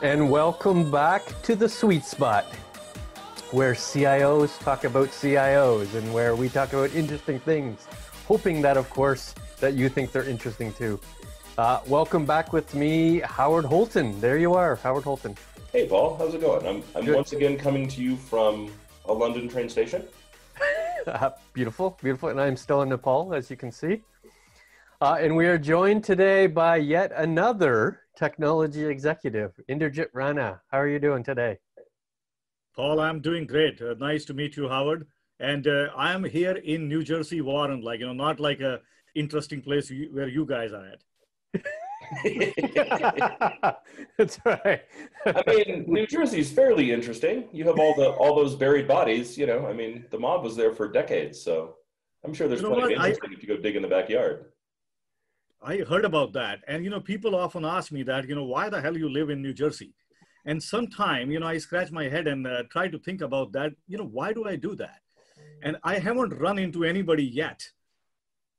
And welcome back to the Suite Spot where CIOs talk about CIOs and where we talk about interesting things, hoping that, of course, that you think they're interesting too. Uh, welcome back with me, Howard Holton. There you are, Howard Holton. Hey, Paul. How's it going? I'm, I'm once again coming to you from a London train station. uh, beautiful, beautiful. And I'm still in Nepal, as you can see. Uh, and we are joined today by yet another technology executive, Inderjeet Rana. How are you doing today? Paul, I'm doing great. Uh, nice to meet you, Howard. And uh, I am here in New Jersey, Warren, like, you know, not like a interesting place where you guys are at. That's right. I mean, New Jersey is fairly interesting. You have all the all those buried bodies. You know, I mean, the mob was there for decades, so I'm sure there's you know plenty what? of interesting I, if you go dig in the backyard. I heard about that, and you know, people often ask me that. You know, why the hell you live in New Jersey? And sometime, you know, I scratch my head and uh, try to think about that. You know, why do I do that? And I haven't run into anybody yet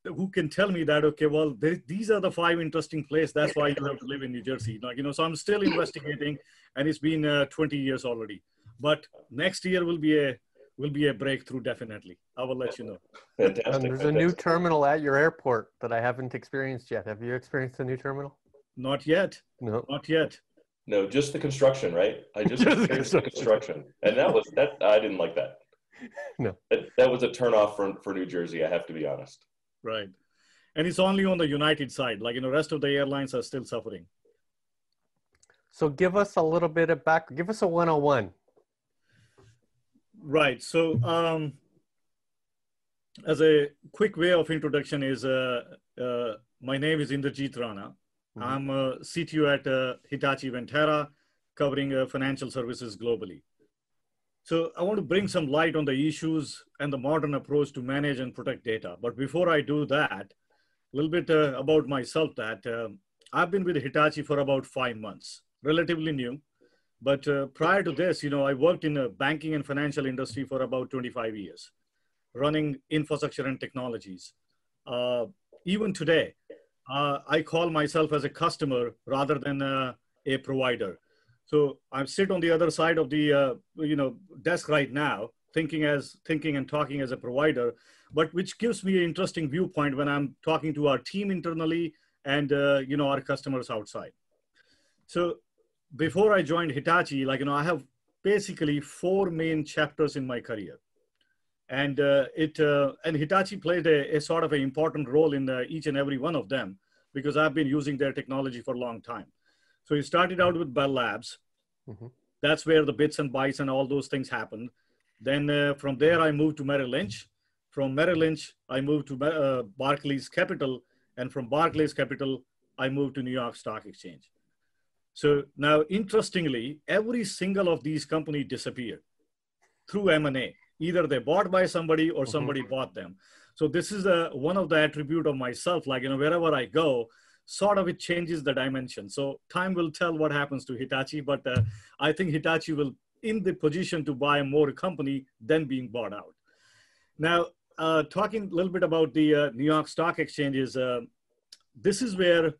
who can tell me that okay well these are the five interesting places that's why you have to live in new jersey like you know so i'm still investigating and it's been uh, 20 years already but next year will be a will be a breakthrough definitely. I will let you know. Fantastic, and there's fantastic. a new terminal at your airport that i haven't experienced yet. Have you experienced the new terminal? Not yet. No. Not yet. No just the construction right? I just experienced the construction. And that was that i didn't like that. No. That, that was a turnoff for, for new jersey i have to be honest. Right. And it's only on the United side. Like, you know, rest of the airlines are still suffering. So give us a little bit of back, give us a 101. Right. So um, as a quick way of introduction is, uh, uh, my name is Inderjeet Rana. Mm-hmm. I'm a CTO at uh, Hitachi Vantara, covering uh, financial services globally. So I want to bring some light on the issues and the modern approach to manage and protect data. But before I do that, a little bit uh, about myself that uh, I've been with Hitachi for about five months, relatively new. But uh, prior to this, you know, I worked in the banking and financial industry for about 25 years, running infrastructure and technologies. Uh, even today, uh, I call myself as a customer rather than a provider so I sit on the other side of the uh, you know desk right now, thinking as thinking and talking as a provider, but which gives me an interesting viewpoint when I'm talking to our team internally and uh, you know our customers outside. So before I joined Hitachi, like you know, I have basically four main chapters in my career, and uh, it uh, and Hitachi played a, a, sort of an important role in uh, each and every one of them because I've been using their technology for a long time. So he started out with Bell Labs. Mm-hmm. That's where the bits and bytes and all those things happened. Then uh, from there, I moved to Merrill Lynch. From Merrill Lynch, I moved to uh, Barclays Capital. And from Barclays Capital, I moved to New York Stock Exchange. So now, interestingly, every single of these companies disappeared through M&A. Either they bought by somebody or mm-hmm. somebody mm-hmm. bought them. So this is a, one of the attribute of myself. Like, you know, wherever I go, sort of it changes the dimension. So time will tell what happens to Hitachi, but uh, I think Hitachi will in the position to buy more company than being bought out. Now, uh, talking a little bit about the uh, New York Stock Exchanges, uh, this is where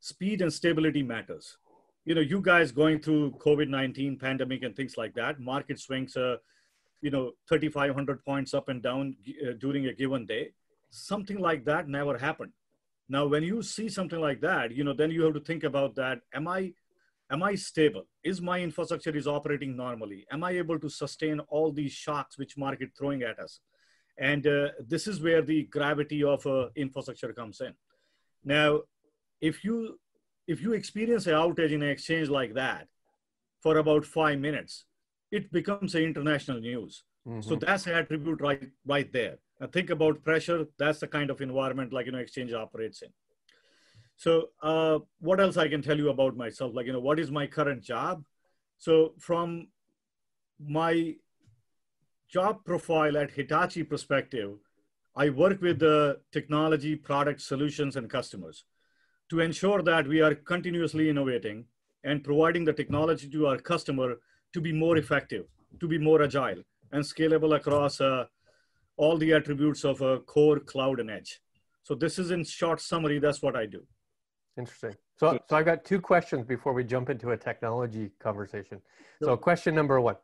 speed and stability matters. You know, you guys going through COVID-19 pandemic and things like that, market swings, uh, you know, 3,500 points up and down uh, during a given day. Something like that never happened now, when you see something like that, you know, then you have to think about that. Am I, am I stable? Is my infrastructure is operating normally? Am I able to sustain all these shocks which market throwing at us? And uh, this is where the gravity of uh, infrastructure comes in. Now, if you if you experience an outage in an exchange like that for about five minutes, it becomes an international news. Mm-hmm. So that's an attribute right right there. Think about pressure. That's the kind of environment like, you know, exchange operates in. So uh, what else I can tell you about myself? Like, you know, what is my current job? So from my job profile at Hitachi perspective, I work with the technology, product solutions, and customers to ensure that we are continuously innovating and providing the technology to our customer to be more effective, to be more agile, and scalable across uh, all the attributes of a core cloud and edge. So this is in short summary, that's what I do. Interesting. So, so I've got two questions before we jump into a technology conversation. So, question number one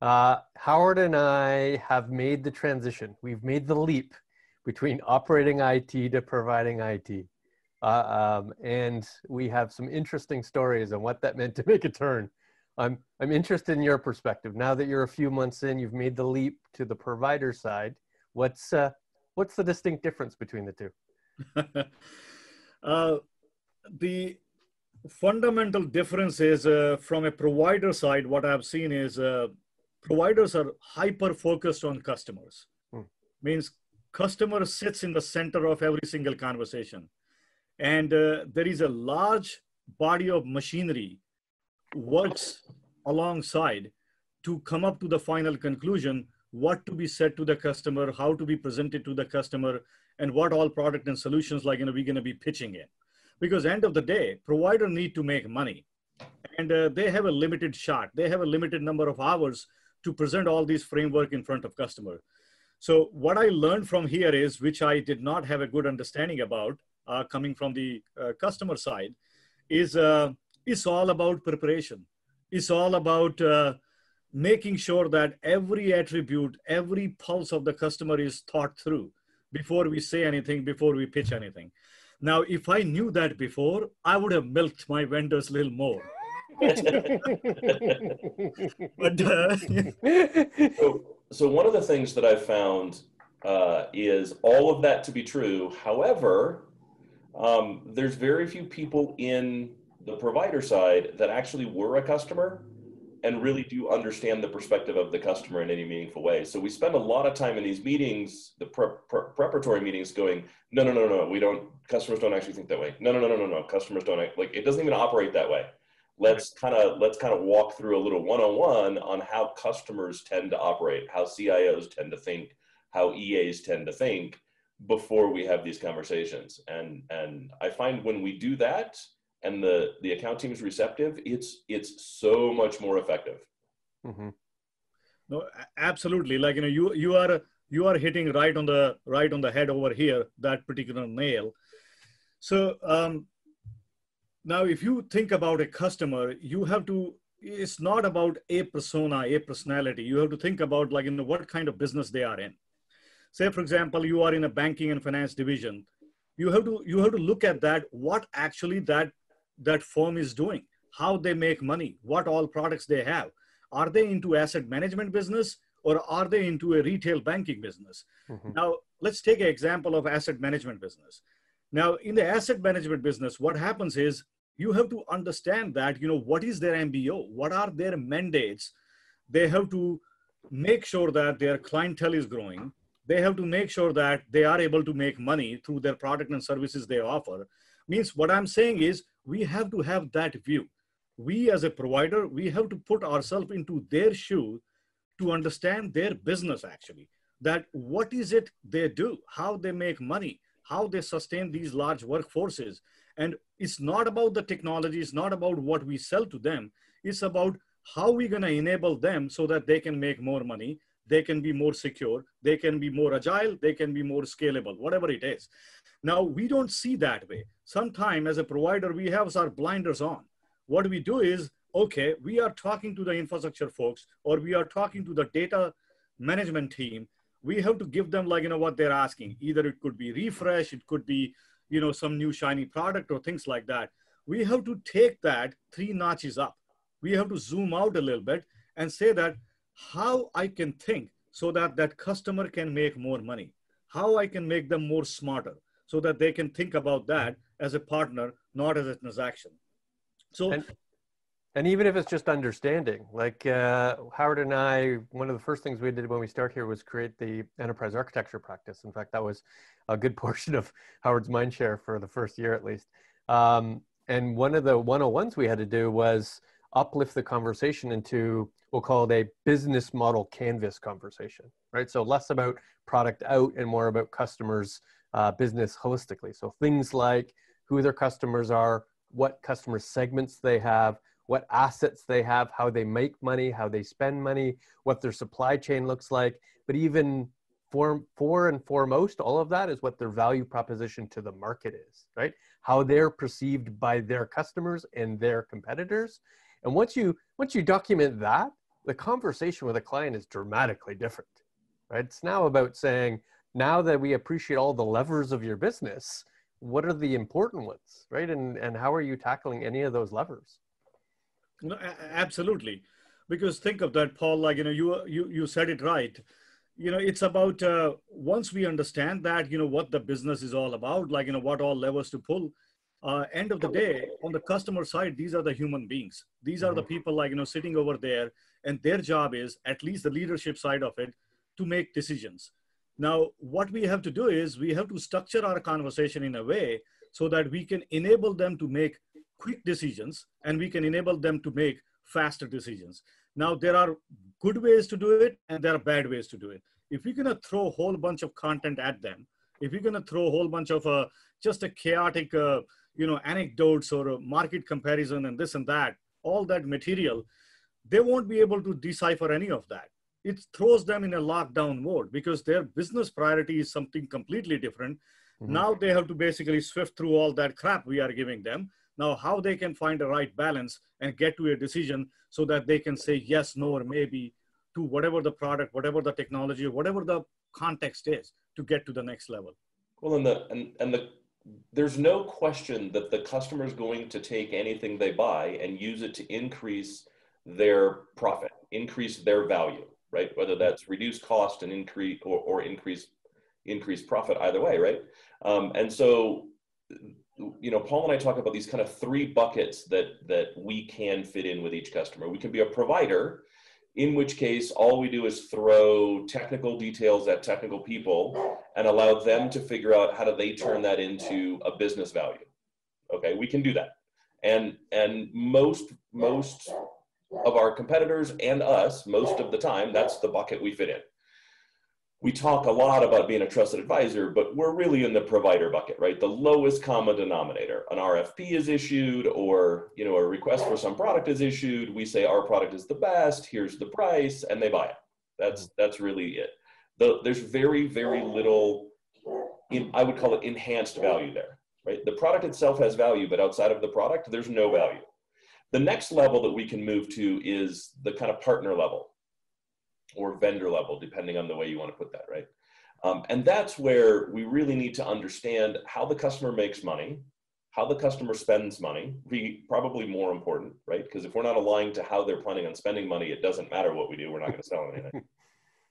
uh, Howard and I have made the transition. We've made the leap between operating IT to providing IT. Uh, um, and we have some interesting stories on what that meant to make a turn. I'm, I'm interested in your perspective. Now that you're a few months in, you've made the leap to the provider side. What's, uh, what's the distinct difference between the two? uh, the fundamental difference is uh, from a provider side, what I've seen is uh, providers are hyper focused on customers. Hmm. Means customer sits in the center of every single conversation. And uh, there is a large body of machinery works alongside to come up to the final conclusion what to be said to the customer how to be presented to the customer and what all product and solutions like you know we're going to be pitching in. Because end of the day provider need to make money. And uh, they have a limited shot. They have a limited number of hours to present all these framework in front of customer. So what i learned from here is which i did not have a good understanding about coming from the uh, customer side is uh, it's all about preparation it's all about uh, making sure that every attribute every pulse of the customer is thought through before we say anything before we pitch anything now, if I knew that before, I would have milked my vendors a little more. but uh, so, so one of the things that I've found uh, is all of that to be true. However, um, there's very few people in the provider side that actually were a customer and really do understand the perspective of the customer in any meaningful way. So we spend a lot of time in these meetings, the pre- pre- preparatory meetings, going, no, no, no, no, we don't. Customers don't actually think that way. No, no, no, no, no, no. Customers don't like. It doesn't even operate that way. Let's kind of let's kind of walk through a little one-on-one on how customers tend to operate, how CIOs tend to think, how EAs tend to think before we have these conversations. And and I find when we do that, and the the account team is receptive, it's it's so much more effective. Mm-hmm. No, absolutely. Like you know, you you are you are hitting right on the right on the head over here that particular nail. So um, now, if you think about a customer, you have to. It's not about a persona, a personality. You have to think about like you know what kind of business they are in. Say, for example, you are in a banking and finance division you have to you have to look at that what actually that that firm is doing, how they make money, what all products they have. Are they into asset management business or are they into a retail banking business? Mm-hmm. Now, let's take an example of asset management business. Now, in the asset management business, what happens is you have to understand that, you know, what is their MBO? What are their mandates? They have to make sure that their clientele is growing. They have to make sure that they are able to make money through their product and services they offer. Means what I'm saying is we have to have that view. We as a provider, we have to put ourselves into their shoe to understand their business actually. That what is it they do, how they make money, how they sustain these large workforces. And it's not about the technology, it's not about what we sell to them. It's about how we're going to enable them so that they can make more money, they can be more secure, they can be more agile, they can be more scalable, whatever it is. Now, we don't see that way. Sometime as a provider, we have our blinders on. What we do is, okay, we are talking to the infrastructure folks or we are talking to the data management team. We have to give them like, you know, what they're asking. Either it could be refresh, it could be, you know, some new shiny product or things like that. We have to take that three notches up. We have to zoom out a little bit and say that how I can think so that that customer can make more money, how I can make them more smarter, so that they can think about that as a partner, not as a transaction. So, and, and even if it's just understanding, like uh, Howard and I, one of the first things we did when we started here was create the enterprise architecture practice. In fact, that was a good portion of Howard's mind share for the first year at least. Um, and one of the 101s we had to do was uplift the conversation into we'll call it a business model canvas conversation right so less about product out and more about customers uh, business holistically. So things like who their customers are, what customer segments they have, what assets they have, how they make money, how they spend money, what their supply chain looks like, but even for, for and foremost, all of that is what their value proposition to the market is, right? How they're perceived by their customers and their competitors. And once you once you document that, the conversation with a client is dramatically different, right? It's now about saying, now that we appreciate all the levers of your business, what are the important ones, right? And and how are you tackling any of those levers? No, absolutely, because think of that, Paul. Like you know, you you you said it right. You know, it's about uh, once we understand that you know what the business is all about, like you know what all levers to pull. Uh, end of the day, on the customer side, these are the human beings. These are the mm-hmm. people like you know sitting over there, and their job is at least the leadership side of it to make decisions now, what we have to do is we have to structure our conversation in a way so that we can enable them to make quick decisions and we can enable them to make faster decisions. Now, there are good ways to do it and there are bad ways to do it. If we're going to throw a whole bunch of content at them, if we're going to throw a whole bunch of uh, just a chaotic, uh, you know, anecdotes or a market comparison and this and that, all that material, they won't be able to decipher any of that it throws them in a lockdown mode because their business priority is something completely different. Mm-hmm. Now they have to basically swift through all that crap we are giving them. Now, how they can find the right balance and get to a decision so that they can say yes, no, or maybe to whatever the product, whatever the technology, whatever the context is to get to the next level. Well, and the and, and the there's no question that the customer is going to take anything they buy and use it to increase their profit, increase their value right? Whether that's reduce cost and increase or, or increase increase profit either way, right? Um, and so, you know, Paul and I talk about these kind of three buckets that that we can fit in with each customer. We can be a provider, in which case all we do is throw technical details at technical people and allow them to figure out how do they turn that into a business value. Okay, we can do that. And and most most of our competitors and us most of the time. That's the bucket we fit in. We talk a lot about being a trusted advisor, but we're really in the provider bucket, right? The lowest common denominator. An RFP is issued or, you know, a request for some product is issued. We say our product is the best, here's the price, and they buy it. That's that's really it. The, there's very, very little, in, I would call it enhanced value there, right? The product itself has value, but outside of the product, there's no value. The next level that we can move to is the kind of partner level or vendor level, depending on the way you want to put that, right? Um, and that's where we really need to understand how the customer makes money, how the customer spends money, be probably more important, right? Because if we're not aligned to how they're planning on spending money, it doesn't matter what we do, we're not going to sell anything.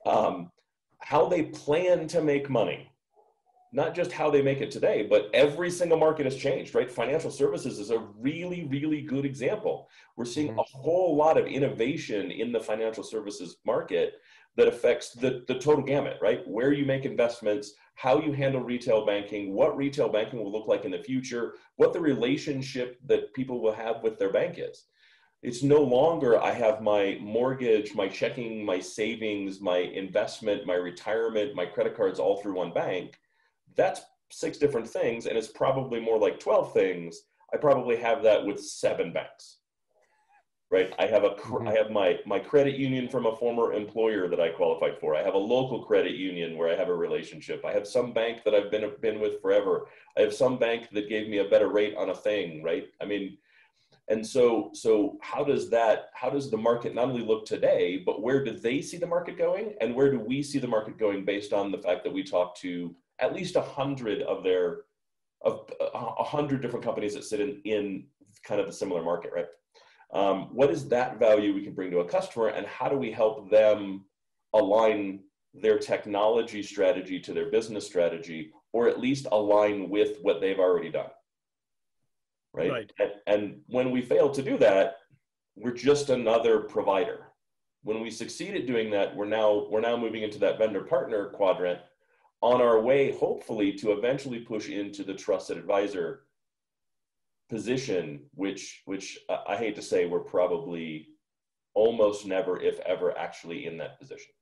Um, how they plan to make money, not just how they make it today, but every single market has changed, right? Financial services is a really, really good example. We're seeing mm-hmm. a whole lot of innovation in the financial services market that affects the, the total gamut, right? Where you make investments, how you handle retail banking, what retail banking will look like in the future, what the relationship that people will have with their bank is. It's no longer I have my mortgage, my checking, my savings, my investment, my retirement, my credit cards all through one bank that's six different things and it's probably more like 12 things. I probably have that with seven banks right? I have a mm-hmm. I have my my credit union from a former employer that i qualified for. I have a local credit union where i have a relationship. I have some bank that i've been been with forever. I have some bank that gave me a better rate on a thing right? I mean and so so how does that how does the market not only look today but where do they see the market going? And where do we see the market going based on the fact that we talk to at least a hundred of their of a hundred different companies that sit in in kind of a similar market, right? Um, what is that value we can bring to a customer, and how do we help them align their technology strategy to their business strategy, or at least align with what they've already done? Right. right. And, and when we fail to do that, we're just another provider. When we succeed at doing that, we're now we're now moving into that vendor partner quadrant on our way, hopefully, to eventually push into the trusted advisor position, which which I hate to say we're probably almost never, if ever, actually in that position.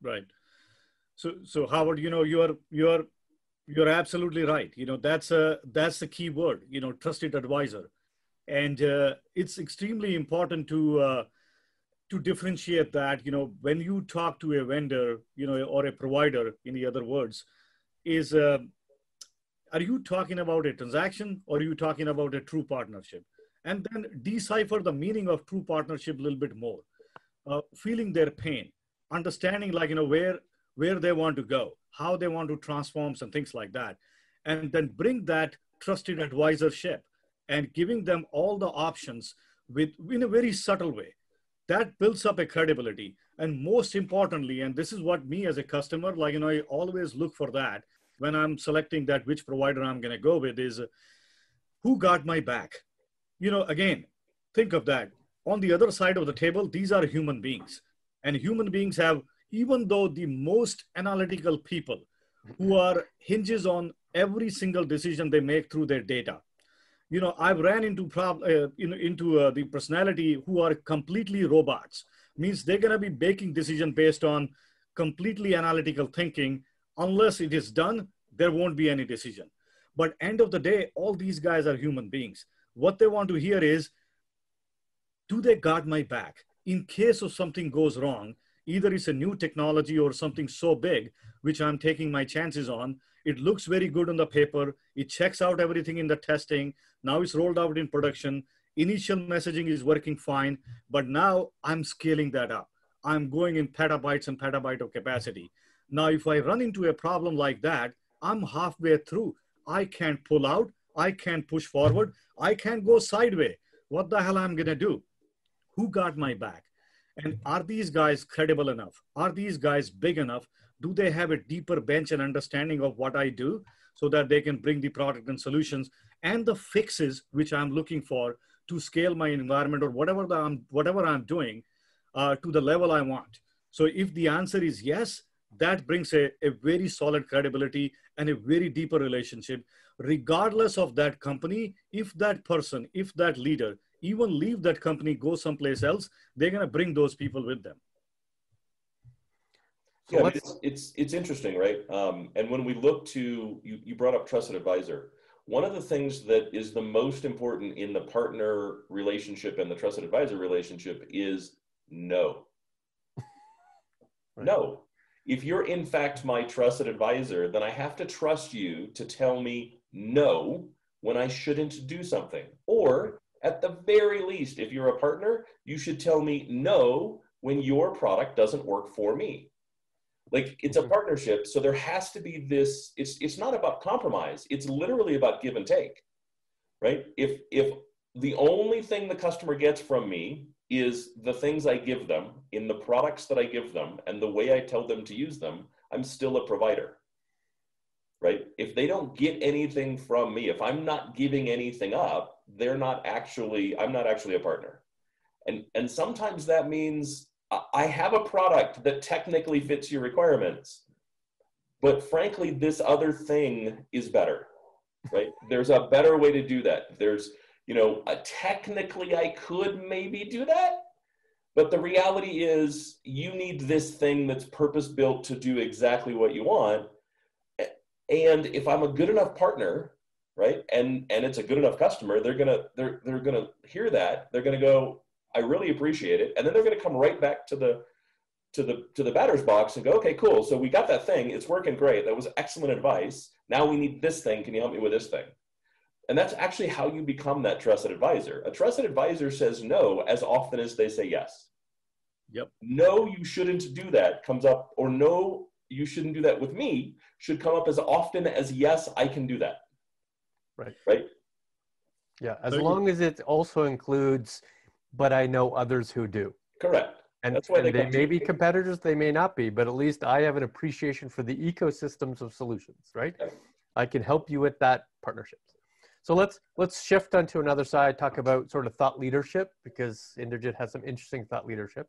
Right. So so Howard, you know, you're you're you're absolutely right. You know, that's a that's the key word. You know, trusted advisor, and uh, it's extremely important to uh, to differentiate that, you know, when you talk to a vendor, you know, or a provider, in the other words, is uh, are you talking about a transaction or are you talking about a true partnership? And then decipher the meaning of true partnership a little bit more, uh, feeling their pain, understanding like you know where where they want to go, how they want to transform some things like that, and then bring that trusted advisorship and giving them all the options with in a very subtle way that builds up a credibility. And most importantly and this is what me as a customer like you know i always look for that when i'm selecting that which provider i'm going to go with is who got my back? You know again think of that. On the other side of the table these are human beings. And human beings have even though the most analytical people who are hinges on every single decision they make through their data you know i've ran into prob- uh, know, into uh, the personality who are completely robots. Means they're going to be making decision based on completely analytical thinking. Unless it is done there won't be any decision. But end of the day all these guys are human beings. What they want to hear is do they guard my back? In case of something goes wrong either it's a new technology or something so big which i'm taking my chances on it looks very good on the paper it checks out everything in the testing now it's rolled out in production. Initial messaging is working fine but now i'm scaling that up. I'm going in petabytes and petabyte of capacity. Now if i run into a problem like that i'm halfway through. I can't pull out. I can't push forward. I can't go sideways. What the hell am i'm going to do? Who got my back? And are these guys credible enough? Are these guys big enough? Do they have a deeper bench and understanding of what i do so that they can bring the product and solutions and the fixes which i'm looking for to scale my environment or whatever the, I'm, whatever i'm doing uh, to the level i want so if the answer is yes that brings a, a very solid credibility and a very deeper relationship regardless of that company if that person if that leader even leave that company go someplace else they're going to bring those people with them so yeah, it's, it's, it's interesting, right? Um, and when we look to you, you brought up trusted advisor. One of the things that is the most important in the partner relationship and the trusted advisor relationship is no. right. No. If you're in fact my trusted advisor, then I have to trust you to tell me no when I shouldn't do something. Or at the very least, if you're a partner, you should tell me no when your product doesn't work for me like it's a mm-hmm. partnership so there has to be this it's it's not about compromise it's literally about give and take right? If if the only thing the customer gets from me is the things i give them in the products that i give them and the way i tell them to use them i'm still a provider right? If they don't get anything from me if i'm not giving anything up they're not actually i'm not actually a partner. And and sometimes that means I have a product that technically fits your requirements, but frankly, this other thing is better, right? There's a better way to do that. There's, you know, technically I could maybe do that, but the reality is you need this thing that's purpose built to do exactly what you want. And if I'm a good enough partner, right, and and it's a good enough customer, they're gonna they're they're gonna hear that. They're gonna go, I really appreciate it. And then they're going to come right back to the to the to the batter's box and go, okay, cool. So we got that thing. It's working great. That was excellent advice. Now we need this thing. Can you help me with this thing? And that's actually how you become that trusted advisor. A trusted advisor says no as often as they say yes. Yep. No, you shouldn't do that comes up, or no, you shouldn't do that with me should come up as often as yes, I can do that. Right. Right. Yeah. As so long you, as it also includes but I know others who do. Correct. And, That's why and they, they may be competitors, they may not be, but at least I have an appreciation for the ecosystems of solutions, right? Yeah. I can help you with that partnership. So let's let's shift onto another side, talk about sort of thought leadership because Inderjeet has some interesting thought leadership.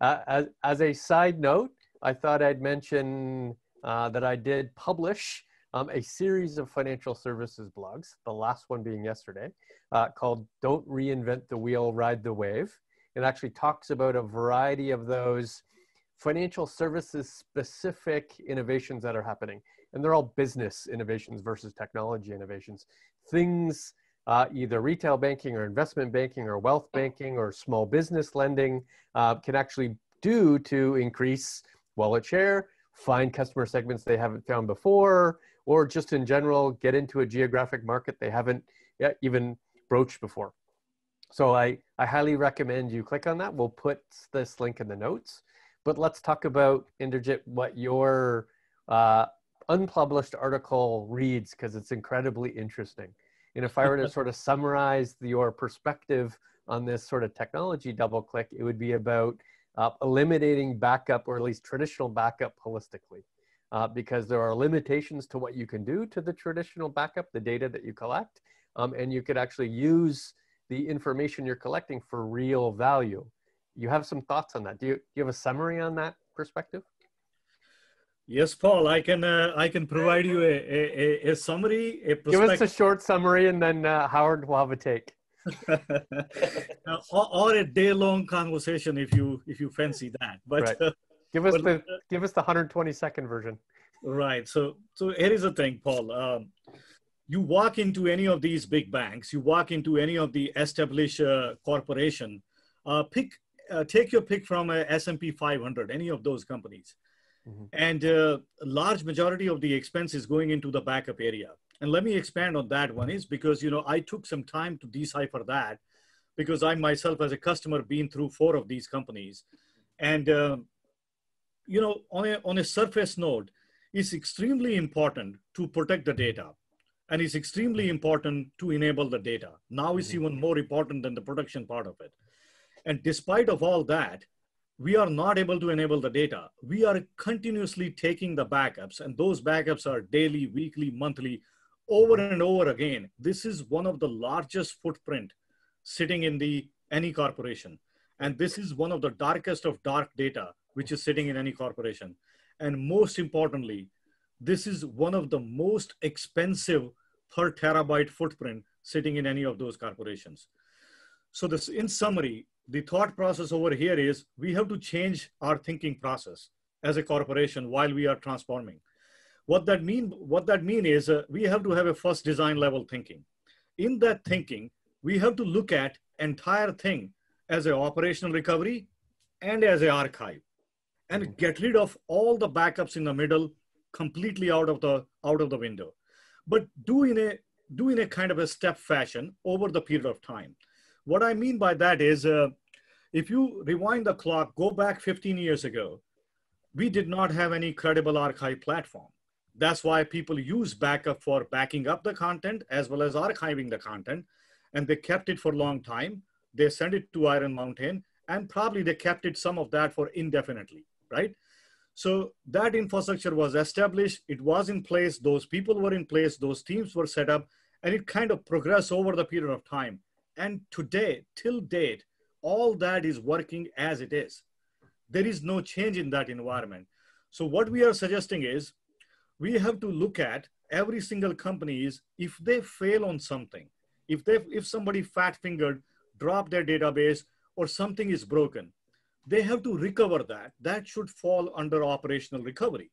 Uh, as, as a side note, I thought I'd mention uh, that I did publish um, a series of financial services blogs, the last one being yesterday, uh, called Don't Reinvent the Wheel, Ride the Wave. It actually talks about a variety of those financial services specific innovations that are happening. And they're all business innovations versus technology innovations. Things uh, either retail banking or investment banking or wealth banking or small business lending uh, can actually do to increase wallet share, find customer segments they haven't found before, or just in general get into a geographic market they haven't yet even broached before. So I, I highly recommend you click on that. We'll put this link in the notes. But let's talk about, Inderjeet, what your uh, unpublished article reads, because it's incredibly interesting. And if I were to sort of summarize your perspective on this sort of technology double click, it would be about uh, eliminating backup or at least traditional backup holistically. Uh, because there are limitations to what you can do to the traditional backup, the data that you collect, um, and you could actually use the information you're collecting for real value. You have some thoughts on that. Do you, do you have a summary on that perspective? Yes, Paul, I can uh, I can provide you a, a, a summary. A Give us a short summary, and then uh, Howard will have a take. or, or, a day long conversation if you if you fancy that. But right. Uh, give us but, the give us the 120 second version. Right. So so here is the thing, Paul. Um, you walk into any of these big banks, you walk into any of the established uh, corporation, uh, pick uh, take your pick from a S&P 500, any of those companies Mm-hmm. And uh, a large majority of the expense is going into the backup area. And let me expand on that one is because, you know, I took some time to decipher that because I myself as a customer been through four of these companies. And, uh, you know, on a, on a surface node, it's extremely important to protect the data. And it's extremely important to enable the data. Now it's mm-hmm. even more important than the production part of it. And despite of all that, we are not able to enable the data. We are continuously taking the backups, and those backups are daily, weekly, monthly, over and over again. This is one of the largest footprint sitting in the any corporation. And this is one of the darkest of dark data, which is sitting in any corporation. And most importantly, this is one of the most expensive per terabyte footprint sitting in any of those corporations. So this, in summary, the thought process over here is we have to change our thinking process as a corporation while we are transforming. What that mean, what that mean is uh, we have to have a first design level thinking. In that thinking, we have to look at entire thing as an operational recovery and as an archive and get rid of all the backups in the middle completely out of the out of the window but do in a do in a kind of a step fashion over the period of time what I mean by that is uh, if you rewind the clock, go back 15 years ago, we did not have any credible archive platform. That's why people use backup for backing up the content as well as archiving the content. And they kept it for a long time. They sent it to Iron Mountain and probably they kept it some of that for indefinitely, right? So that infrastructure was established, it was in place, those people were in place, those teams were set up, and it kind of progressed over the period of time. And today, till date, all that is working as it is. There is no change in that environment. So what we are suggesting is we have to look at every single company is if they fail on something, if they if somebody fat fingered, drop their database or something is broken, they have to recover that. That should fall under operational recovery.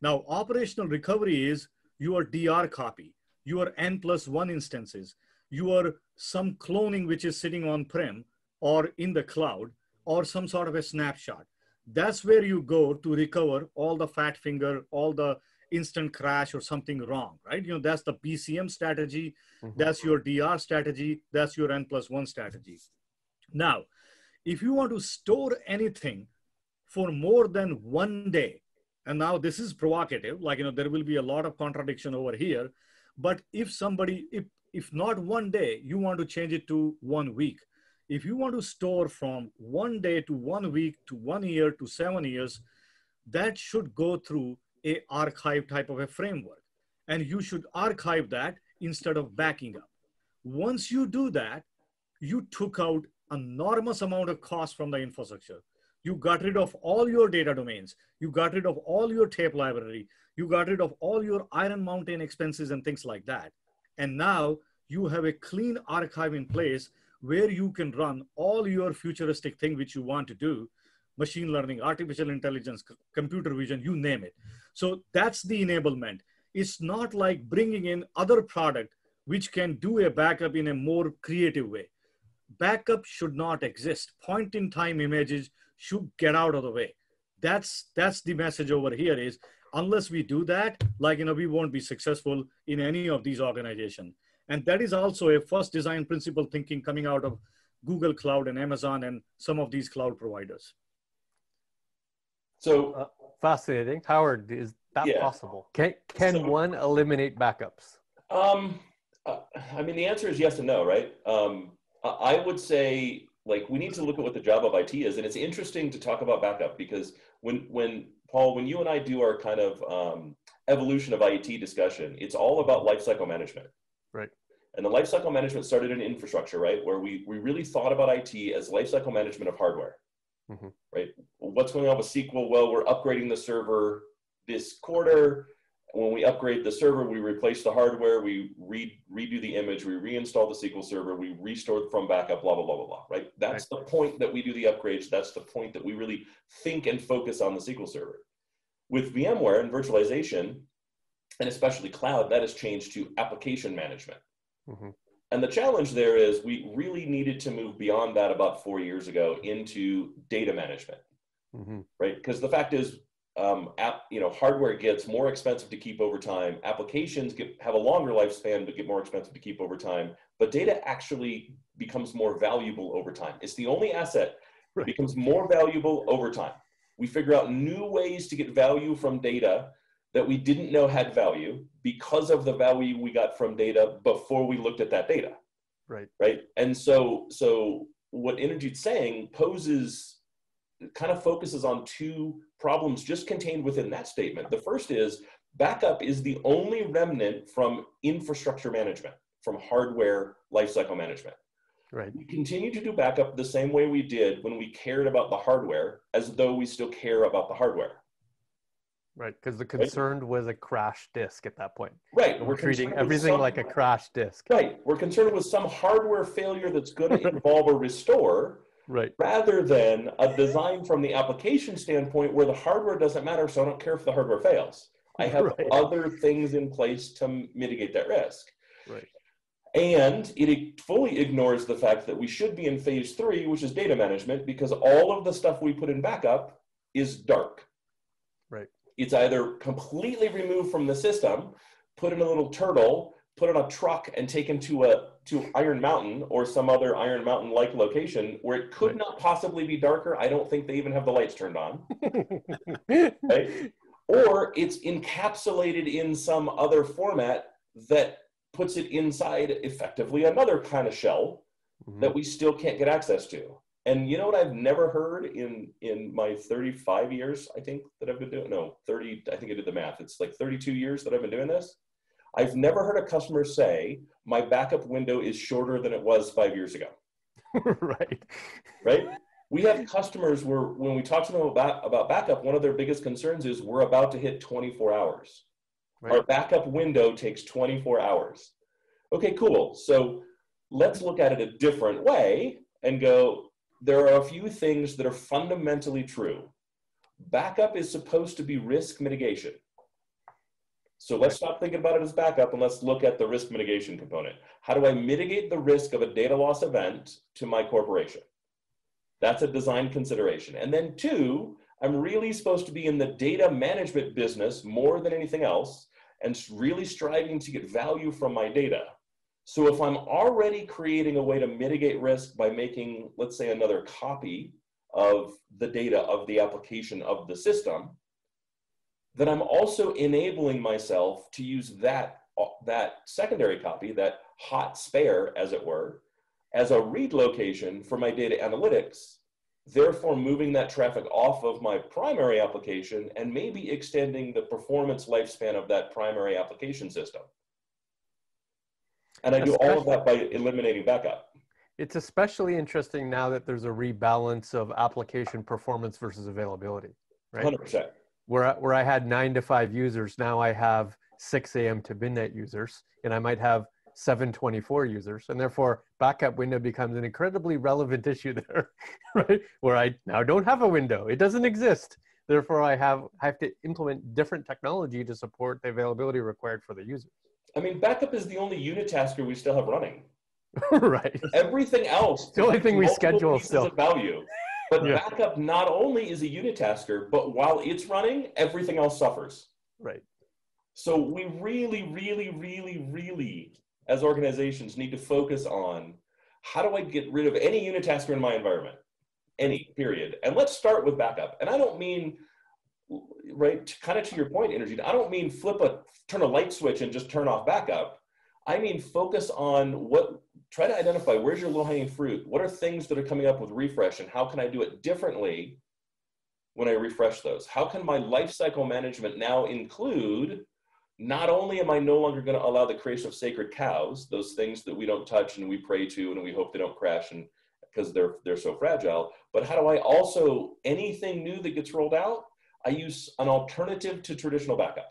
Now, operational recovery is your DR copy, your N plus one instances, your some cloning which is sitting on prem or in the cloud or some sort of a snapshot. That's where you go to recover all the fat finger, all the instant crash or something wrong, right? You know, that's the BCM strategy. Mm-hmm. That's your DR strategy. That's your N plus one strategy. Now, if you want to store anything for more than one day, and now this is provocative, like, you know, there will be a lot of contradiction over here. But if somebody, if if not one day, you want to change it to one week. If you want to store from one day to one week to one year to seven years, that should go through a archive type of a framework. And you should archive that instead of backing up. Once you do that, you took out enormous amount of cost from the infrastructure. You got rid of all your data domains. You got rid of all your tape library. You got rid of all your Iron Mountain expenses and things like that. And now you have a clean archive in place where you can run all your futuristic thing which you want to do, machine learning, artificial intelligence, computer vision, you name it. So that's the enablement. It's not like bringing in other product which can do a backup in a more creative way. Backup should not exist. Point in time images should get out of the way. That's that's the message over here is unless we do that, like you know, we won't be successful in any of these organizations. And that is also a first design principle thinking coming out of Google Cloud and Amazon and some of these cloud providers. So uh, fascinating, Howard. Is that yeah. possible? Can can so, one eliminate backups? Um, uh, I mean, the answer is yes and no, right? Um, I would say like we need to look at what the job of IT is, and it's interesting to talk about backup because when when Paul, when you and I do our kind of um, evolution of IT discussion, it's all about lifecycle management. Right. And the lifecycle management started in infrastructure, right? Where we, we really thought about IT as lifecycle management of hardware, mm-hmm. right? What's going on with SQL? Well, we're upgrading the server this quarter. When we upgrade the server, we replace the hardware, we re- redo the image, we reinstall the SQL server, we restore from backup, blah, blah, blah, blah, blah, right? That's right. the point that we do the upgrades. That's the point that we really think and focus on the SQL server. With VMware and virtualization, and especially cloud, that has changed to application management. Mm-hmm. And the challenge there is we really needed to move beyond that about four years ago into data management, mm-hmm. right? Because the fact is, um, app, you know, hardware gets more expensive to keep over time. Applications get have a longer lifespan but get more expensive to keep over time. But data actually becomes more valuable over time. It's the only asset that becomes more valuable over time. We figure out new ways to get value from data that we didn't know had value because of the value we got from data before we looked at that data. Right. Right. And so so what Inderjeet's saying poses kind of focuses on two problems just contained within that statement. The first is backup is the only remnant from infrastructure management, from hardware lifecycle management. Right. We continue to do backup the same way we did when we cared about the hardware, as though we still care about the hardware. Right, because the concern right? was a crash disk at that point. Right, we're, we're treating everything some, like a crash disk. Right, we're concerned with some hardware failure that's going to involve a restore. Right. Rather than a design from the application standpoint where the hardware doesn't matter, so I don't care if the hardware fails. I have right. other things in place to mitigate that risk. Right. And it fully ignores the fact that we should be in phase three, which is data management, because all of the stuff we put in backup is dark. Right it's either completely removed from the system, put in a little turtle, put on a truck and taken to a to Iron Mountain or some other Iron Mountain like location where it could right. not possibly be darker. I don't think they even have the lights turned on. right? Or it's encapsulated in some other format that puts it inside effectively another kind of shell mm-hmm. that we still can't get access to. And you know what I've never heard in in my 35 years, I think that I've been doing no 30, I think I did the math. It's like 32 years that I've been doing this. I've never heard a customer say my backup window is shorter than it was five years ago. right. Right. We have customers where when we talk to them about, about backup, one of their biggest concerns is we're about to hit 24 hours. Right. Our backup window takes 24 hours. Okay, cool. So let's look at it a different way and go, there are a few things that are fundamentally true. Backup is supposed to be risk mitigation. So let's stop thinking about it as backup and let's look at the risk mitigation component. How do I mitigate the risk of a data loss event to my corporation? That's a design consideration. And then two, I'm really supposed to be in the data management business more than anything else and really striving to get value from my data. So if I'm already creating a way to mitigate risk by making, let's say, another copy of the data of the application of the system, then I'm also enabling myself to use that, that secondary copy, that hot spare, as it were, as a read location for my data analytics, therefore moving that traffic off of my primary application and maybe extending the performance lifespan of that primary application system. And I do all of that by eliminating backup. It's especially interesting now that there's a rebalance of application performance versus availability, right? 100%. Where, where I had nine to five users, now I have 6 a.m. to midnight users, and I might have 724 users. And therefore, backup window becomes an incredibly relevant issue there, right? Where I now don't have a window, it doesn't exist. Therefore, I have, I have to implement different technology to support the availability required for the users. I mean, backup is the only unitasker we still have running. right. Everything else, the only thing we schedule still. of value. But Yeah. backup not only is a unitasker, but while it's running, everything else suffers. Right. So we really, really, really, really, as organizations, need to focus on how do I get rid of any unitasker in my environment? Any, period. And let's start with backup. And I don't mean, right, kind of to your point, Inderjeet. I don't mean flip a, turn a light switch and just turn off backup. I mean focus on what, try to identify where's your low hanging fruit? What are things that are coming up with refresh and how can I do it differently when I refresh those? How can my life cycle management now include not only am I no longer going to allow the creation of sacred cows, those things that we don't touch and we pray to and we hope they don't crash and because they're they're so fragile, but how do I also anything new that gets rolled out, I use an alternative to traditional backup.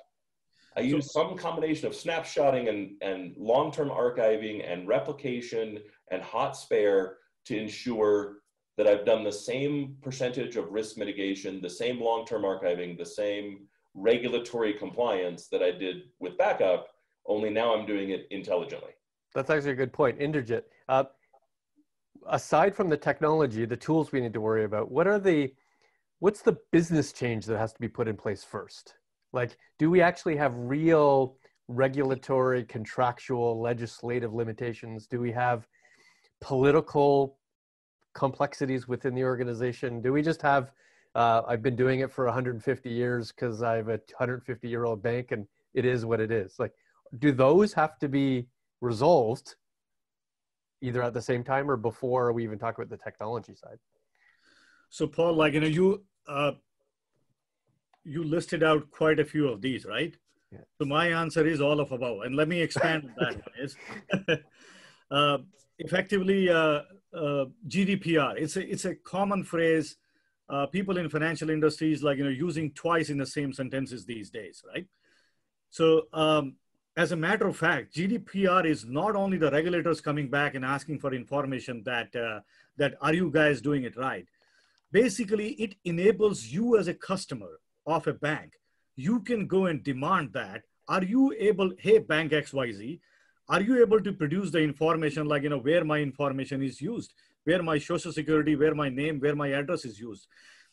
I use some combination of snapshotting and, and long-term archiving and replication and hot spare to ensure that I've done the same percentage of risk mitigation, the same long-term archiving, the same regulatory compliance that I did with backup, only now I'm doing it intelligently. That's actually a good point. Inderjeet, uh, aside from the technology, the tools we need to worry about, what are the, what's the business change that has to be put in place first? Like, do we actually have real regulatory, contractual, legislative limitations? Do we have political complexities within the organization? Do we just have, uh, I've been doing it for 150 years because I have a 150 year old bank and it is what it is? Like, do those have to be resolved either at the same time or before we even talk about the technology side? So, Paul, like you know, you uh, you listed out quite a few of these, right? Yeah. So my answer is all of above, and let me expand on that. One is uh, effectively uh, uh, GDPR. It's a it's a common phrase. Uh, people in financial industries like you know using twice in the same sentences these days, right? So um, as a matter of fact, GDPR is not only the regulators coming back and asking for information that uh, that are you guys doing it right. Basically, it enables you as a customer of a bank. You can go and demand that. Are you able, hey, bank XYZ, are you able to produce the information like, you know, where my information is used, where my social security, where my name, where my address is used?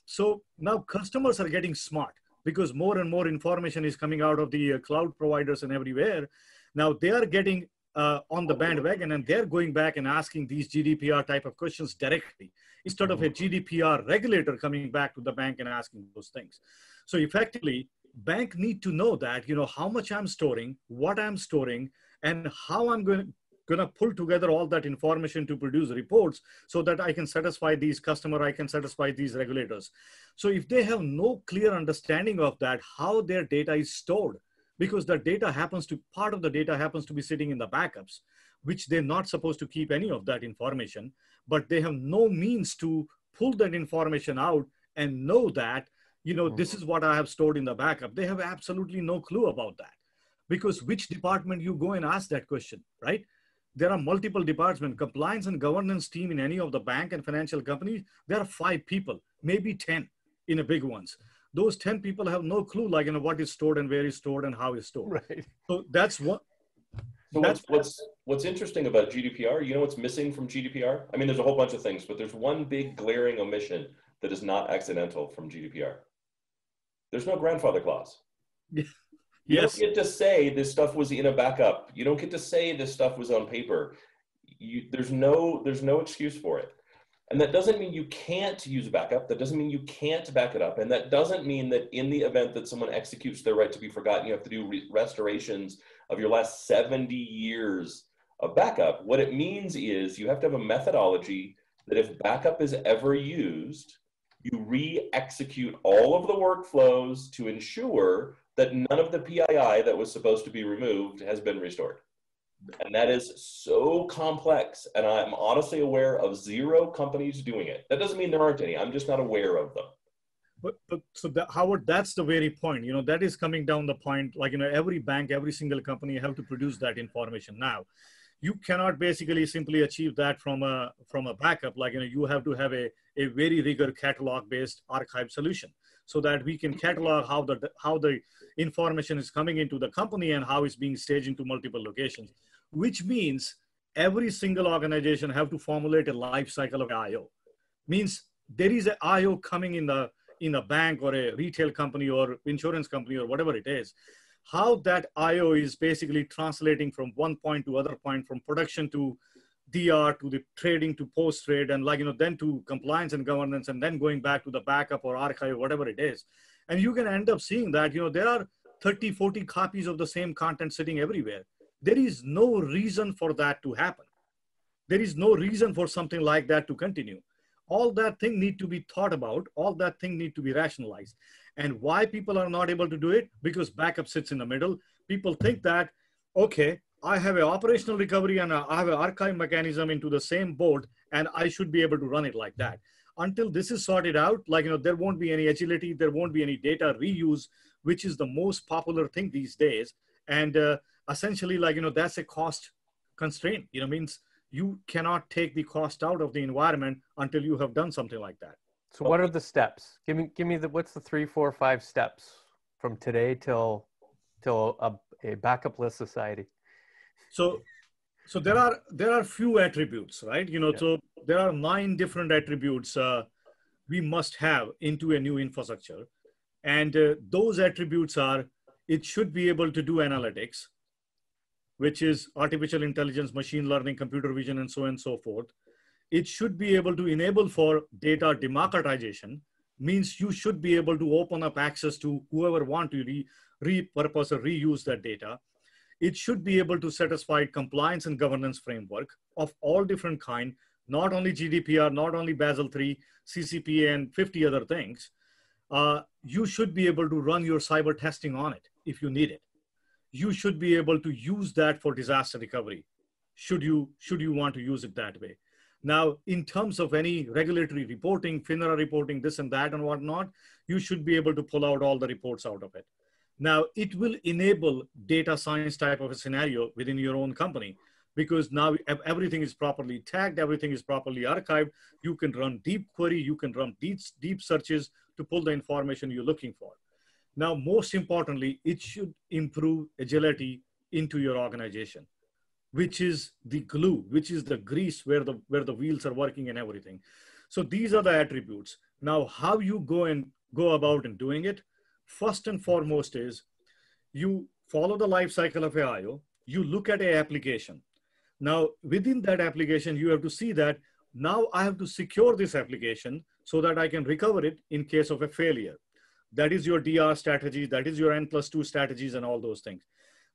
So now customers are getting smart because more and more information is coming out of the uh, cloud providers and everywhere. Now they are getting uh, on the bandwagon and they're going back and asking these GDPR type of questions directly instead of a GDPR regulator coming back to the bank and asking those things. So effectively, bank need to know that you know how much I'm storing, what I'm storing, and how I'm going going to pull together all that information to produce reports so that I can satisfy these customer, I can satisfy these regulators. So if they have no clear understanding of that, how their data is stored, because the data happens to, part of the data happens to be sitting in the backups, which they're not supposed to keep any of that information, but they have no means to pull that information out and know that, you know, hmm. this is what I have stored in the backup. They have absolutely no clue about that because which department you go and ask that question, right? there are multiple departments compliance and governance team in any of the bank and financial companies there are five people maybe 10 in a big ones those 10 people have no clue like you know what is stored and where is stored and how is stored Right. so that's what So That's- what's, what's what's interesting about GDPR? You know what's missing from GDPR? I mean, there's a whole bunch of things, but there's one big glaring omission that is not accidental from GDPR. There's no grandfather clause. yes. You don't get to say this stuff was in a backup. You don't get to say this stuff was on paper. You, there's no there's no excuse for it. And that doesn't mean you can't use a backup. That doesn't mean you can't back it up. And that doesn't mean that in the event that someone executes their right to be forgotten, you have to do re- restorations of your last 70 years of backup. What it means is you have to have a methodology that if backup is ever used, you re execute all of the workflows to ensure that none of the PII that was supposed to be removed has been restored. And that is so complex. And I'm honestly aware of zero companies doing it. That doesn't mean there aren't any. I'm just not aware of them. but, but so that, howard that's the very point you know that is coming down the point like you know every bank every single company have to produce that information now you cannot basically simply achieve that from a from a backup like you know you have to have a, a very rigor catalog based archive solution so that we can catalog how the how the information is coming into the company and how it's being staged into multiple locations which means every single organization have to formulate a life cycle of io means there is an io coming in the in a bank or a retail company or insurance company or whatever it is. How that io is basically translating from one point to other point from production to DR to the trading to post trade and like, you know, then to compliance and governance and then going back to the backup or archive, whatever it is. And you can end up seeing that, you know, there are 30, 40 copies of the same content sitting everywhere. There is no reason for that to happen. There is no reason for something like that to continue. All that thing need to be thought about. All that thing need to be rationalized. And why people are not able to do it? Because backup sits in the middle. People think that, okay, I have an operational recovery and I have an archive mechanism into the same board, and I should be able to run it like that. Until this is sorted out, like, you know, there won't be any agility, there won't be any data reuse, which is the most popular thing these days. And uh, essentially, like, you know, that's a cost constraint, you know, means you cannot take the cost out of the environment until you have done something like that. So what are the steps? Give me, give me the, what's the three, four, five steps from today till, till a, a backup list society? So, so there are there are few attributes, right? You know, yeah. so there are nine different attributes uh, we must have into a new infrastructure, and uh, those attributes are it should be able to do analytics, which is artificial intelligence, machine learning, computer vision, and so on and so forth. It should be able to enable for data democratization, means you should be able to open up access to whoever want to re repurpose or reuse that data it should be able to satisfy compliance and governance framework of all different kind, not only GDPR, not only Basel III, CCPA, and 50 other things. Uh, you should be able to run your cyber testing on it if you need it. You should be able to use that for disaster recovery, should you, should you want to use it that way. Now, in terms of any regulatory reporting, FINRA reporting, this and that and whatnot, you should be able to pull out all the reports out of it. Now it will enable data science type of a scenario within your own company because now everything is properly tagged, everything is properly archived. You can run deep query, you can run deep, deep searches to pull the information you're looking for. Now, most importantly, it should improve agility into your organization, which is the glue, which is the grease where the, where the wheels are working and everything. So these are the attributes. Now, how you go and go about in doing it, First and foremost is you follow the life cycle of IO, you look at a application. Now, within that application, you have to see that now I have to secure this application so that I can recover it in case of a failure. That is your DR strategy, that is your N plus two strategies and all those things.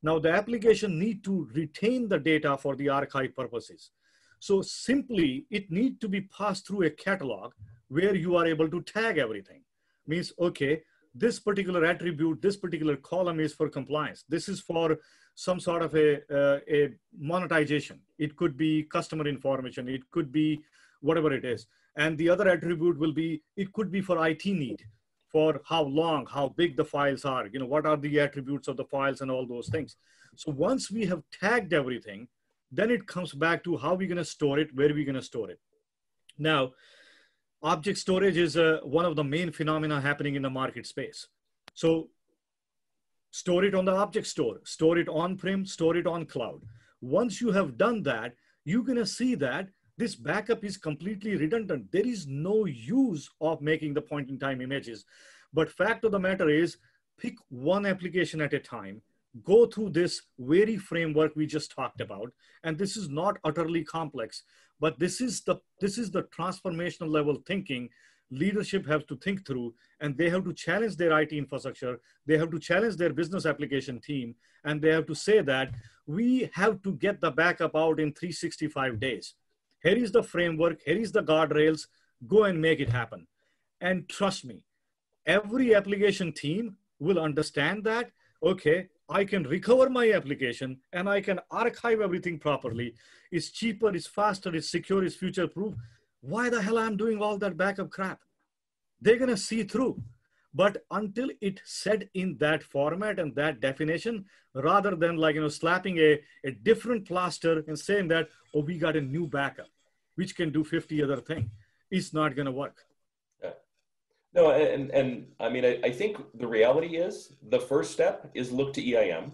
Now the application need to retain the data for the archive purposes. So simply it need to be passed through a catalog where you are able to tag everything. Means, okay, this particular attribute, this particular column is for compliance. This is for some sort of a, uh, a monetization. It could be customer information. It could be whatever it is. And the other attribute will be, it could be for IT need, for how long, how big the files are, you know, what are the attributes of the files and all those things. So once we have tagged everything, then it comes back to how we're going to store it, where we're going to store it. Now, object storage is uh, one of the main phenomena happening in the market space. So store it on the object store, store it on-prem, store it on cloud. Once you have done that, you're gonna see that this backup is completely redundant. There is no use of making the point in time images. But fact of the matter is, pick one application at a time, go through this very framework we just talked about. And this is not utterly complex. But this is the this is the transformational level thinking leadership has to think through and they have to challenge their IT infrastructure. They have to challenge their business application team and they have to say that we have to get the backup out in 365 days. Here is the framework, here is the guardrails, go and make it happen. And trust me, every application team will understand that, okay, I can recover my application and I can archive everything properly. It's cheaper, it's faster, it's secure, it's future proof. Why the hell I'm doing all that backup crap? They're gonna see through. But until it said in that format and that definition, rather than like you know slapping a, a different plaster and saying that, oh, we got a new backup, which can do 50 other things, it's not gonna work. No, and and I mean, I, I think the reality is the first step is look to EIM,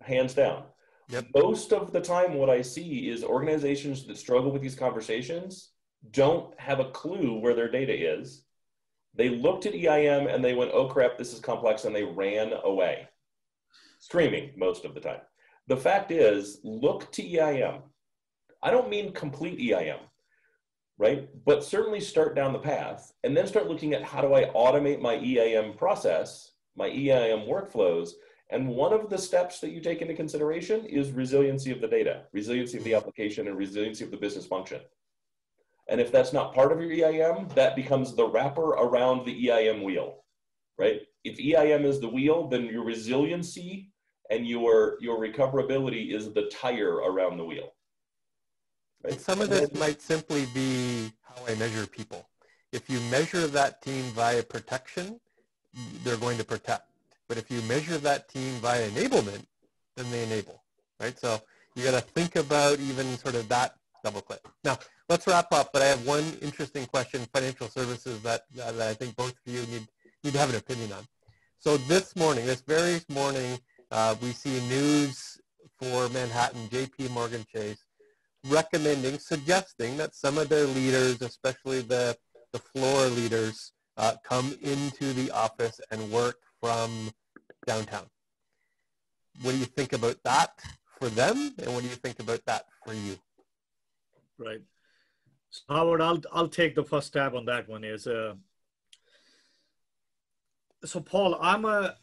hands down. Yep. Most of the time, what I see is organizations that struggle with these conversations don't have a clue where their data is. They looked at EIM and they went, "Oh crap, this is complex," and they ran away, screaming most of the time. The fact is, look to EIM. I don't mean complete EIM right? But certainly start down the path and then start looking at how do I automate my EIM process, my EIM workflows. And one of the steps that you take into consideration is resiliency of the data, resiliency of the mm-hmm. application, and resiliency of the business function. And if that's not part of your EIM, that becomes the wrapper around the EIM wheel, right? If EIM is the wheel, then your resiliency and your, your recoverability is the tire around the wheel. Right? Some of this might simply be how I measure people. If you measure that team via protection, they're going to protect. But if you measure that team via enablement, then they enable, right? So you got to think about even sort of that double click. Now, let's wrap up, but I have one interesting question, financial services, that, that I think both of you need, need to have an opinion on. So this morning, this very morning, uh, we see news for Manhattan, JP Morgan Chase, recommending, suggesting that some of their leaders, especially the, the floor leaders, uh, come into the office and work from downtown. What do you think about that for them, and what do you think about that for you? Right. So Howard, I'll I'll take the first stab on that one. Is uh, so Paul, I'm a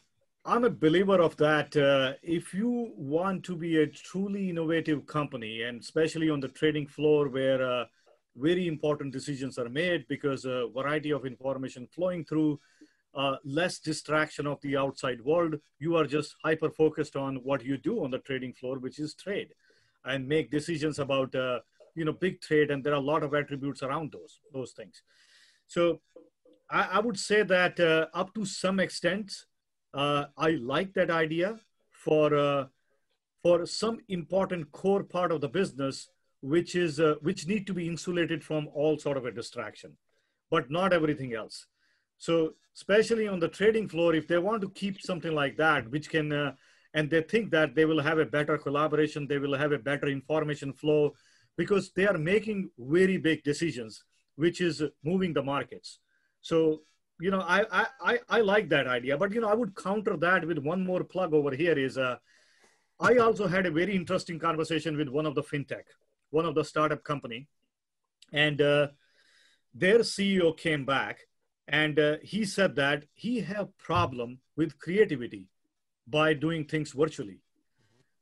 I'm a believer of that. Uh, if you want to be a truly innovative company, and especially on the trading floor where uh, very important decisions are made because a variety of information flowing through, uh, less distraction of the outside world, you are just hyper focused on what you do on the trading floor, which is trade, and make decisions about uh, you know big trade, and there are a lot of attributes around those those things. So I, I would say that uh, up to some extent uh, I like that idea for uh, for some important core part of the business, which is uh, which need to be insulated from all sort of a distraction, but not everything else. So especially on the trading floor, if they want to keep something like that, which can uh, and they think that they will have a better collaboration, they will have a better information flow, because they are making very big decisions, which is moving the markets. So you know, I, I, I like that idea, but, you know, I would counter that with one more plug over here is, uh, I also had a very interesting conversation with one of the fintech, one of the startup company, and uh, their CEO came back and uh, he said that he have problem with creativity by doing things virtually.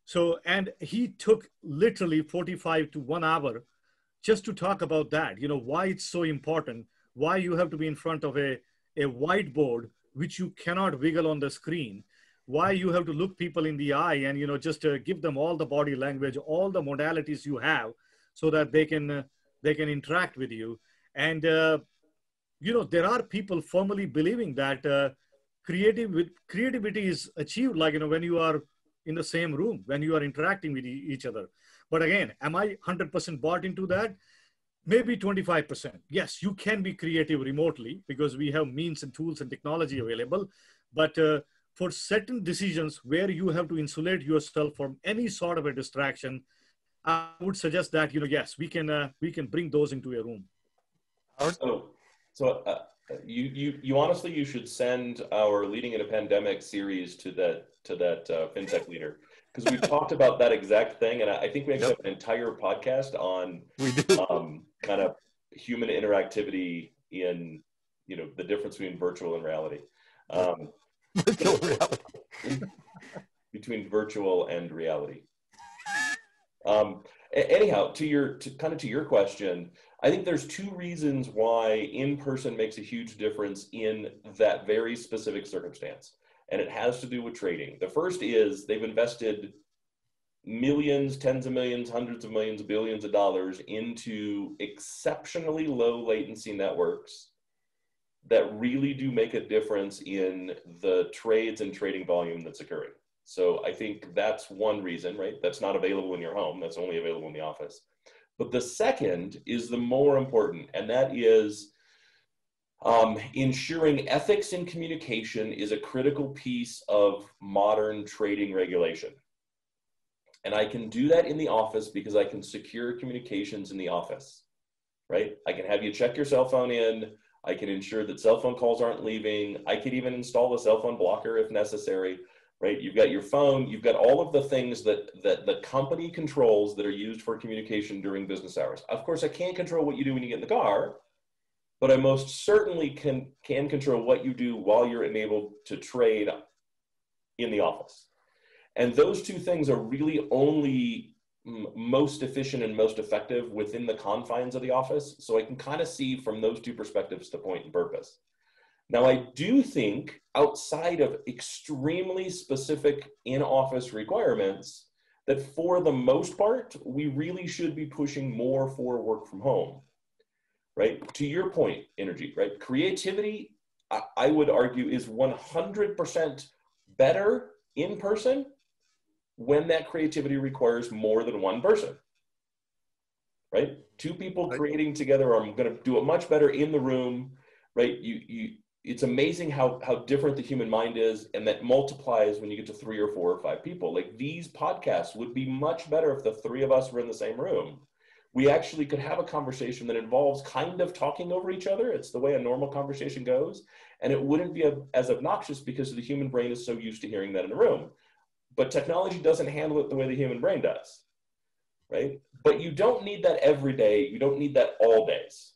So, and he took literally 45 to one hour just to talk about that, you know, why it's so important, why you have to be in front of a a whiteboard which you cannot wiggle on the screen. Why you have to look people in the eye and you know just uh, give them all the body language all the modalities you have so that they can uh, they can interact with you. And uh, you know there are people firmly believing that uh, creative with creativity is achieved like you know when you are in the same room when you are interacting with each other. But again am i 100% bought into that maybe 25%. Yes, you can be creative remotely because we have means and tools and technology available. But uh, for certain decisions where you have to insulate yourself from any sort of a distraction, I would suggest that, you know, yes, we can, uh, we can bring those into a room. So, so uh, you, you, you honestly, you should send our leading in a pandemic series to that, to that uh, FinTech leader because we've talked about that exact thing, and I think we actually yep. have an entire podcast on We um, kind of human interactivity in you know the difference between virtual and reality. Um, virtual reality. between virtual and reality. Um, anyhow, to your to kind of to your question, I think there's two reasons why in person makes a huge difference in that very specific circumstance and it has to do with trading. The first is they've invested millions, tens of millions, hundreds of millions, billions of dollars into exceptionally low latency networks that really do make a difference in the trades and trading volume that's occurring. So I think that's one reason, right? That's not available in your home, that's only available in the office. But the second is the more important, and that is Um, ensuring ethics in communication is a critical piece of modern trading regulation. And I can do that in the office because I can secure communications in the office, right? I can have you check your cell phone in. I can ensure that cell phone calls aren't leaving. I could even install a cell phone blocker if necessary, right? You've got your phone, you've got all of the things that, that the company controls that are used for communication during business hours. Of course, I can't control what you do when you get in the car, but I most certainly can, can control what you do while you're enabled to trade in the office. And those two things are really only most efficient and most effective within the confines of the office. So I can kind of see from those two perspectives the point and purpose. Now, I do think outside of extremely specific in office requirements, that for the most part, we really should be pushing more for work from home, right? To your point, energy, right? Creativity, I would argue, is 100% better in person when that creativity requires more than one person right? Two people creating together are going to do it much better in the room right? You you it's amazing how how different the human mind is and that multiplies when you get to three or four or five people. Like these podcasts would be much better if the three of us were in the same room. We actually could have a conversation that involves kind of talking over each other. It's the way a normal conversation goes. And it wouldn't be a, as obnoxious because the human brain is so used to hearing that in a room but technology doesn't handle it the way the human brain does right? But you don't need that every day. You don't need that all days.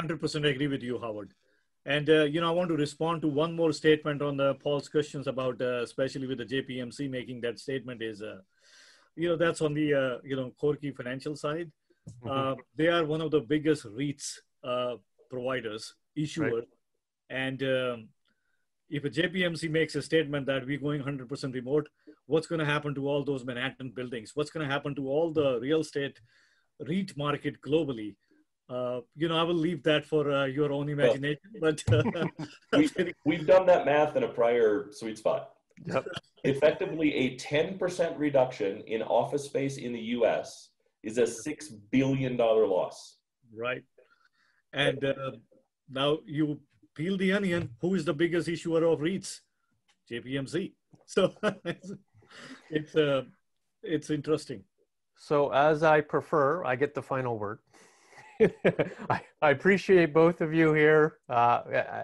100% agree with you howard. And uh, you know i want to respond to one more statement on the paul's questions about uh, especially with the jpmc making that statement is uh, you know that's on the uh, you know Korki financial side. Mm-hmm. Uh, they are one of the biggest reits uh, providers issuer right. and um, if a JPMC makes a statement that we're going 100% remote, what's going to happen to all those Manhattan buildings? What's going to happen to all the real estate REIT market globally? Uh, you know, I will leave that for uh, your own imagination. Well, but uh, we, have done that math in a prior Suite Spot. Yep. Effectively, a 10% reduction in office space in the US is a $6 billion loss. Right. And uh, now you peel the onion, who is the biggest issuer of REITs? JPMC. So it's uh, it's interesting. So as I prefer, I get the final word. I, appreciate both of you here. Uh,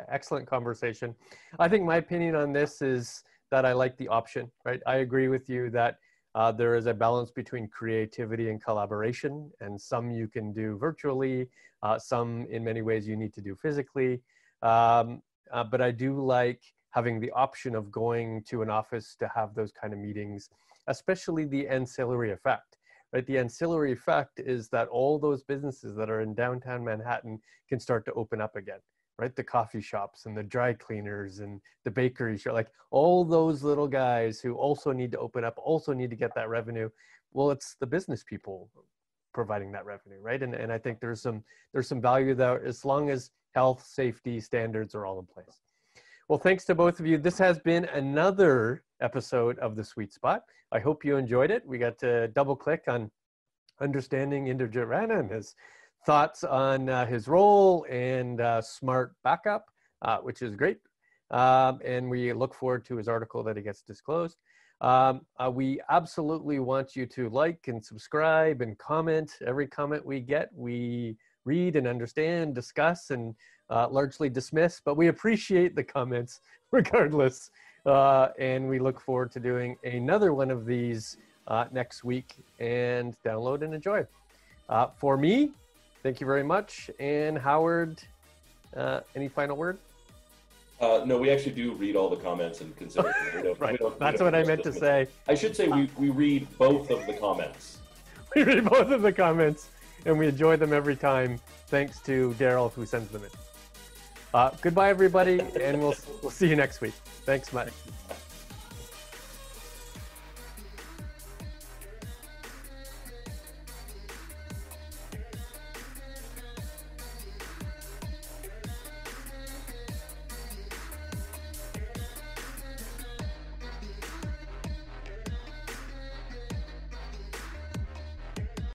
excellent conversation. I think my opinion on this is that I like the option, right? I agree with you that uh, there is a balance between creativity and collaboration, and some you can do virtually, uh, some in many ways you need to do physically. Um, uh, but I do like having the option of going to an office to have those kind of meetings, especially the ancillary effect. Right, the ancillary effect is that all those businesses that are in downtown Manhattan can start to open up again. Right, the coffee shops and the dry cleaners and the bakery shop, like all those little guys who also need to open up, also need to get that revenue. Well, it's the business people providing that revenue, right? And and I think there's some there's some value there as long as health, safety standards are all in place. Well, thanks to both of you. This has been another episode of The Suite Spot. I hope you enjoyed it. We got to double click on understanding Inderjeet Rana and his thoughts on uh, his role and uh, smart backup, uh, which is great. Um, and we look forward to his article that he gets disclosed. Um, uh, we absolutely want you to like and subscribe and comment. Every comment we get, we read and understand, discuss, and uh, largely dismiss, but we appreciate the comments regardless. Uh, and we look forward to doing another one of these uh, next week and download and enjoy. Uh, for me, thank you very much. And Howard, uh, any final word? Uh, no, we actually do read all the comments and consider them. right. That's what I meant to say. I should say we, we read both of the comments. we read both of the comments and we enjoy them every time. Thanks to Daryl who sends them in. Uh, goodbye, everybody, and we'll we'll see you next week. Thanks much.